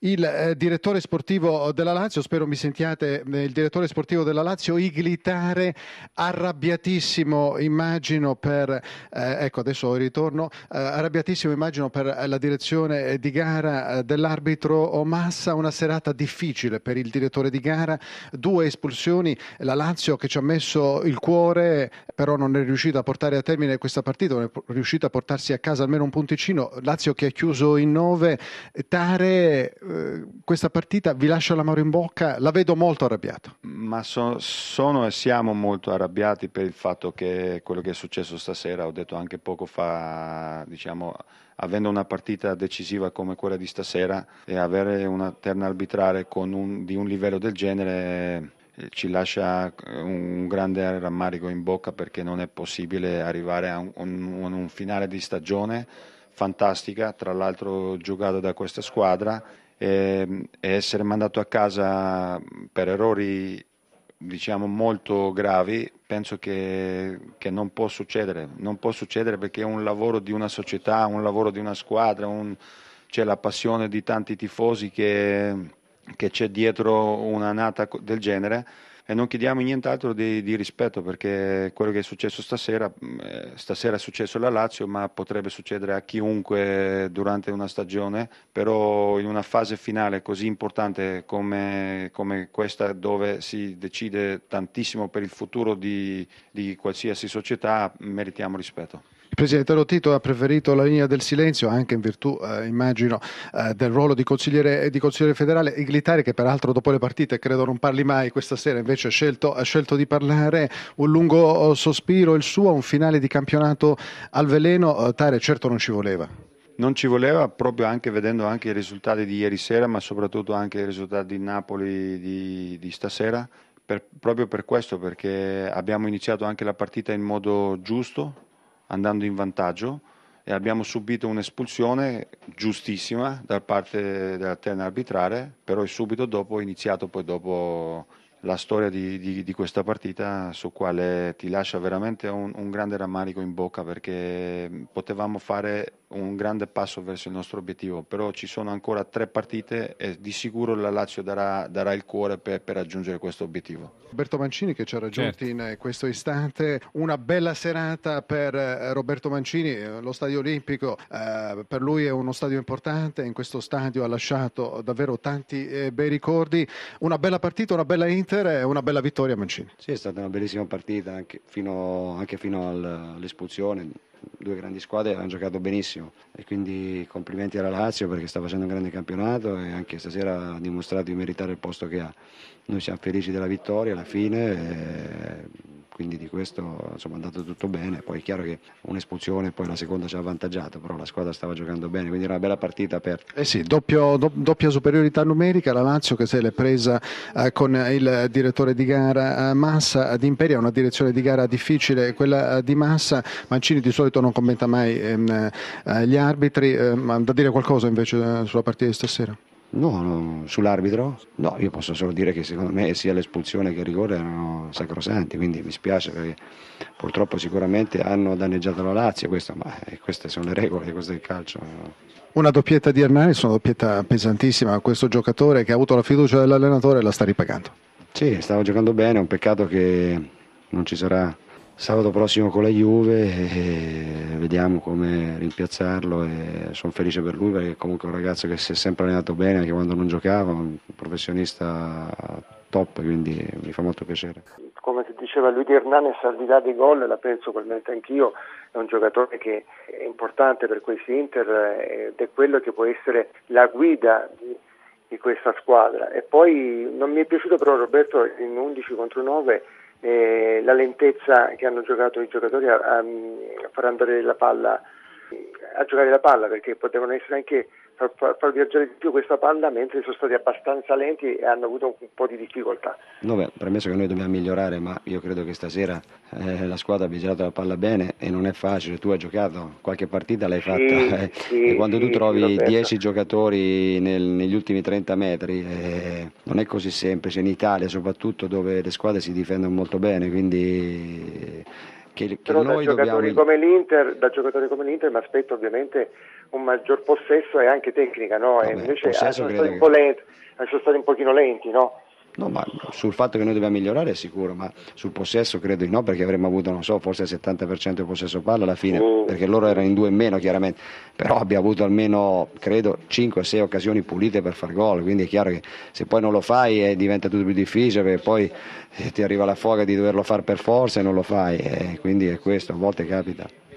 il eh, direttore sportivo della Lazio, spero mi sentiate, eh, il direttore sportivo della Lazio, Iglitare, arrabbiatissimo immagino per, eh, ecco adesso ritorno, eh, arrabbiatissimo immagino per la direzione di gara eh, dell'arbitro Massa, una serata difficile per il direttore di gara, due espulsioni, la Lazio che ci ha messo il cuore però non è riuscita a portare a termine questa partita, non è riuscita a portarsi a casa almeno un punticino, Lazio che ha chiuso in nove, Tare eh, questa partita vi lascia l'amaro in bocca, la vedo molto arrabbiato. Ma so, sono e siamo molto arrabbiati per il fatto che quello che è successo stasera, ho detto anche poco fa, diciamo, avendo una partita decisiva come quella di stasera e avere una terna arbitrale un, di un livello del genere eh, ci lascia un grande rammarico in bocca perché non è possibile arrivare a un, un, un finale di stagione fantastica, tra l'altro giocato da questa squadra e, e essere mandato a casa per errori diciamo molto gravi penso che, che, non può succedere. Non può succedere perché è un lavoro di una società un lavoro di una squadra un, c'è la passione di tanti tifosi che, che c'è dietro una nata del genere e non chiediamo nient'altro di, di, rispetto perché quello che è successo stasera, eh, stasera è successo alla Lazio ma potrebbe succedere a chiunque durante una stagione, però in una fase finale così importante come, come questa dove si decide tantissimo per il futuro di, di qualsiasi società meritiamo rispetto. Presidente Lotito ha preferito la linea del silenzio anche in virtù, eh, immagino, eh, del ruolo di consigliere, di consigliere federale. Iglitari, che peraltro dopo le partite credo non parli mai, questa sera invece ha scelto, ha scelto di parlare. Un lungo sospiro il suo, un finale di campionato al veleno. Eh, Tare certo non ci voleva. Non ci voleva proprio anche vedendo anche i risultati di ieri sera, ma soprattutto anche i risultati di Napoli di, di stasera. Per, proprio per questo, perché abbiamo iniziato anche la partita in modo giusto, andando in vantaggio e abbiamo subito un'espulsione giustissima da parte della terna arbitrale, però subito dopo è iniziato poi dopo la storia di, di, di, questa partita su quale ti lascia veramente un, un, grande rammarico in bocca perché potevamo fare un grande passo verso il nostro obiettivo, però ci sono ancora tre partite e di sicuro la Lazio darà, darà il cuore per, per, raggiungere questo obiettivo. Roberto Mancini che ci ha raggiunti certo. in questo istante, una bella serata per eh, Roberto Mancini, eh, lo stadio olimpico eh, per lui è uno stadio importante, in questo stadio ha lasciato davvero tanti eh, bei ricordi, una bella partita, una bella Inter e una bella vittoria Mancini. Sì, è stata una bellissima partita anche fino, anche fino all'espulsione due grandi squadre hanno giocato benissimo e quindi complimenti alla Lazio perché sta facendo un grande campionato e anche stasera ha dimostrato di meritare il posto che ha. Noi siamo felici della vittoria alla fine. E quindi di questo insomma, è andato tutto bene. Poi è chiaro che un'espulsione, poi la seconda ci ha avvantaggiato, però la squadra stava giocando bene, quindi era una bella partita aperta. Eh sì, doppio, do, doppia superiorità numerica, la Lazio che se l'è presa eh, con il direttore di gara eh, Massa di Imperia, una direzione di gara difficile, quella eh, di Massa. Mancini di solito non commenta mai ehm, eh, gli arbitri, ma da dire qualcosa invece eh, sulla partita di stasera? No, no, sull'arbitro? No, io posso solo dire che secondo me sia l'espulsione che il rigore erano sacrosanti, quindi mi spiace perché purtroppo sicuramente hanno danneggiato la Lazio, questo, ma eh, queste sono le regole, questo è il calcio. Una doppietta di Hernani, una doppietta pesantissima, questo giocatore che ha avuto la fiducia dell'allenatore la sta ripagando. Sì, stava giocando bene, è un peccato che non ci sarà sabato prossimo con la Juve vediamo come rimpiazzarlo e sono felice per lui perché comunque è un ragazzo che si è sempre allenato bene anche quando non giocava, un professionista top, quindi mi fa molto piacere. Come ti diceva lui di Hernanes, al di là dei gol, la penso ugualmente anch'io, è un giocatore che è importante per questi Inter ed è quello che può essere la guida di, di questa squadra. E poi non mi è piaciuto però Roberto in 11 contro 9 eh, la lentezza che hanno giocato i giocatori a, a, a far andare la palla a giocare la palla perché potevano essere anche far, far, viaggiare di più questa palla mentre sono stati abbastanza lenti e hanno avuto un, po' di difficoltà. No, beh, premesso che noi dobbiamo migliorare, ma io credo che stasera eh, la squadra abbia girato la palla bene e non è facile. Tu hai giocato qualche partita, l'hai fatta eh, sì, e quando sì, tu trovi 10 giocatori nel, negli ultimi 30 metri eh, non è così semplice in Italia, soprattutto dove le squadre si difendono molto bene, quindi che, Però noi da giocatori, dobbiamo... come l'Inter, da giocatori come l'Inter mi aspetto ovviamente un maggior possesso e anche tecnica, no? Vabbè, e invece sono stati, un po che- lenti, sono stati un pochino lenti, no? No, ma sul fatto che noi dobbiamo migliorare è sicuro, ma sul possesso credo di no, perché avremmo avuto, non so, forse il 70% di possesso palla alla fine, Mm. perché loro erano in due in meno chiaramente, però abbiamo avuto almeno, credo, 5-6 occasioni pulite per far gol, quindi è chiaro che se poi non lo fai eh, diventa tutto più difficile, perché poi eh, ti arriva la foga di doverlo fare per forza e non lo fai, e quindi è questo, a volte capita.